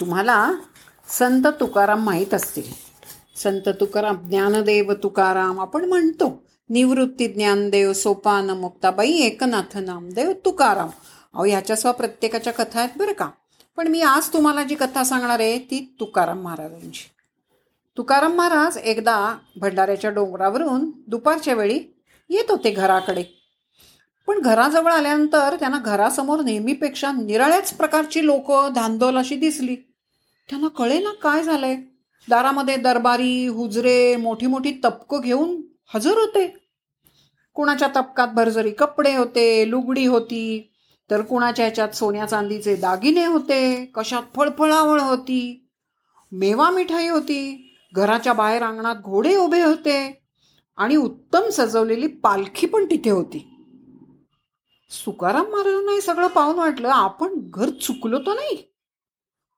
तुम्हाला संत तुकाराम माहीत असतील. संत तुकाराम ज्ञानदेव तुकाराम आपण म्हणतो. निवृत्ती ज्ञानदेव सोपान मुक्ताबाई एकनाथ नामदेव तुकाराम. अहो ह्याच्यासह प्रत्येकाच्या कथा आहेत बरं का. पण मी आज तुम्हाला जी कथा सांगणार आहे ती तुकाराम महाराजांची. तुकाराम महाराज एकदा भंडाऱ्याच्या डोंगरावरून दुपारच्या वेळी येत होते घराकडे. पण घराजवळ आल्यानंतर त्यांना घरासमोर नेहमीपेक्षा निराळ्याच प्रकारची लोक धांदोल अशी दिसली. त्यांना कळे ना काय झालंय? दारामध्ये दरबारी हुजरे मोठी मोठी तपकं घेऊन हजर होते. कुणाच्या तपकात भरजरी कपडे होते लुगडी होती. तर कुणाच्या ह्याच्यात सोन्या चांदीचे दागिने होते कशात फळफळावळ होती. मेवा मिठाई होती. घराच्या बाहेर अंगणात घोडे उभे होते. आणि उत्तम सजवलेली पालखी पण तिथे होती. सुकाराम महाराजांना सगळं पाहून वाटलं. आपण घर चुकलो तर नाही.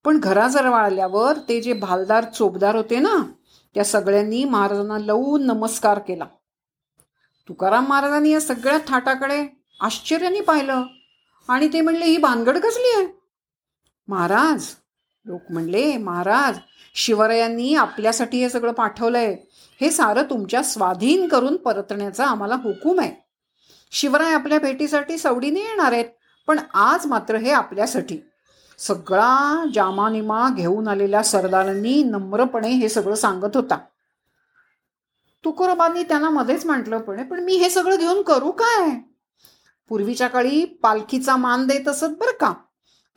पण घराजवळ आल्यावर ते जे भालदार चोपदार होते ना त्या सगळ्यांनी महाराजांना लवून नमस्कार केला. तुकाराम महाराजांनी या सगळ्या थाटाकडे आश्चर्याने पाहिलं. आणि ते म्हणले ही भानगड कसली आहे? महाराज लोक म्हणले महाराज शिवरायांनी आपल्यासाठी हे सगळं पाठवलंय. हे सारं तुमच्या स्वाधीन करून परतण्याचा आम्हाला हुकूम आहे. शिवराय आपल्या भेटीसाठी सवडीने येणार आहेत पण आज मात्र हे आपल्यासाठी. सगळा जामानिमा घेऊन आलेल्या सरदारांनी नम्रपणे हे सगळं सांगत होता. तुकोराबांनी त्यांना मध्येच म्हटलं पण पण मी हे सगळं घेऊन करू काय? पूर्वीच्या काळी पालखीचा मान देत असत बरं का?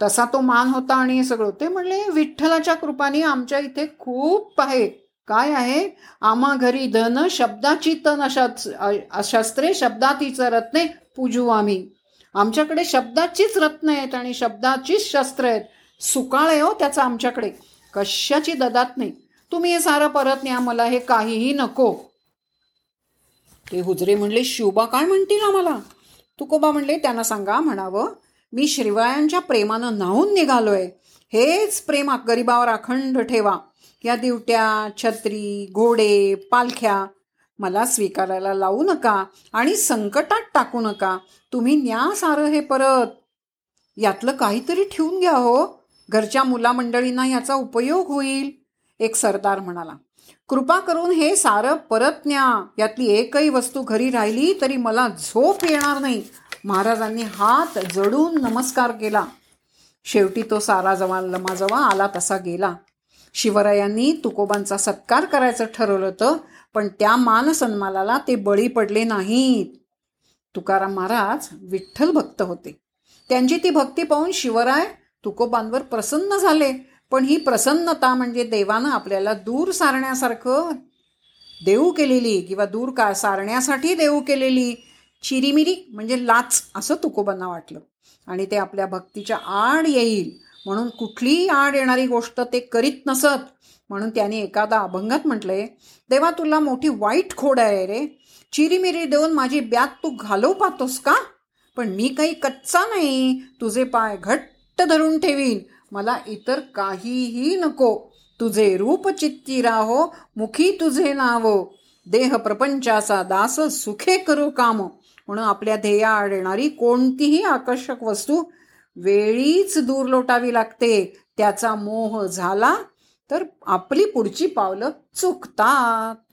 तसा तो मान होता आणि हे सगळं. ते म्हणले विठ्ठलाच्या कृपाने आमच्या इथे खूप आहे काय आहे? आम्हा घरी धन शब्दाची तन अशा शस्त्रे शब्दातीच रत्ने पूजू आम्ही. आमच्याकडे शब्दाचीच रत्न आहेत आणि शब्दाचीच शस्त्र आहेत. सुकाळ आहे हो त्याचा आमच्याकडे. कशाची ददात नाही. तुम्ही हे सारं परत न्या मला हे काहीही नको. ते हुजरे म्हणले शिवबा काय म्हणतील आम्हाला? तुकोबा म्हणले त्यांना सांगा म्हणावं मी श्रीवायांच्या प्रेमानं न्हावून निघालोय. हेच प्रेम गरिबावर अखंड ठेवा. या दिवट्या छत्री घोडे पालख्या मला स्वीकारायला लावू नका आणि संकटात टाकू नका. तुम्ही न्या सारं हे परत यातलं काहीतरी ठेवून घ्या हो. घरच्या मुलामंडळींना याचा उपयोग होईल. एक सरदार म्हणाला कृपा करून हे सारं परत न्या. यातली एकही वस्तू घरी राहिली तरी मला झोप येणार नाही. महाराजांनी हात जडून नमस्कार केला. शेवटी तो सारा जवा लमाजवा आला तसा गेला. शिवरायांनी तुकोबांचा सत्कार करायचं ठरवलं होतं पण त्या मान सन्मानाला ते बळी पडले नाहीत. तुकाराम महाराज विठ्ठल भक्त होते. त्यांची ती भक्ती पाहून शिवराय तुकोबांवर प्रसन्न झाले पण ही प्रसन्नता म्हणजे देवानं आपल्याला दूर सारण्यासारखं. देऊ केलेली किंवा दूर का सारण्यासाठी देऊ केलेली चिरीमिरी म्हणजे लाच असं तुकोबांना वाटलं. आणि ते आपल्या भक्तीच्या आड येईल. म्हणून कुठलीही आड येणारी गोष्ट ते करीत नसत. म्हणून त्याने एखादा अभंगात म्हटले देवा तुला मोठी वाईट खोड आहे रे. चिरीमिरी देऊन माझी बॅग तू घालव पाहतोस का? पण मी काही कच्चा नाही. तुझे पाय घट्ट धरून ठेवीन. मला इतर काहीही नको. तुझे रूप चित्ती राहो. मुखी तुझे नाव देह प्रपंचाचा दास सुखे करू काम. म्हणून आपल्या ध्येयाआड येणारी कोणतीही आकर्षक वस्तू वेळीच दूर लोटावी लागते. त्याचा मोह झाला तर आपली पुढची पावलं चुकतात.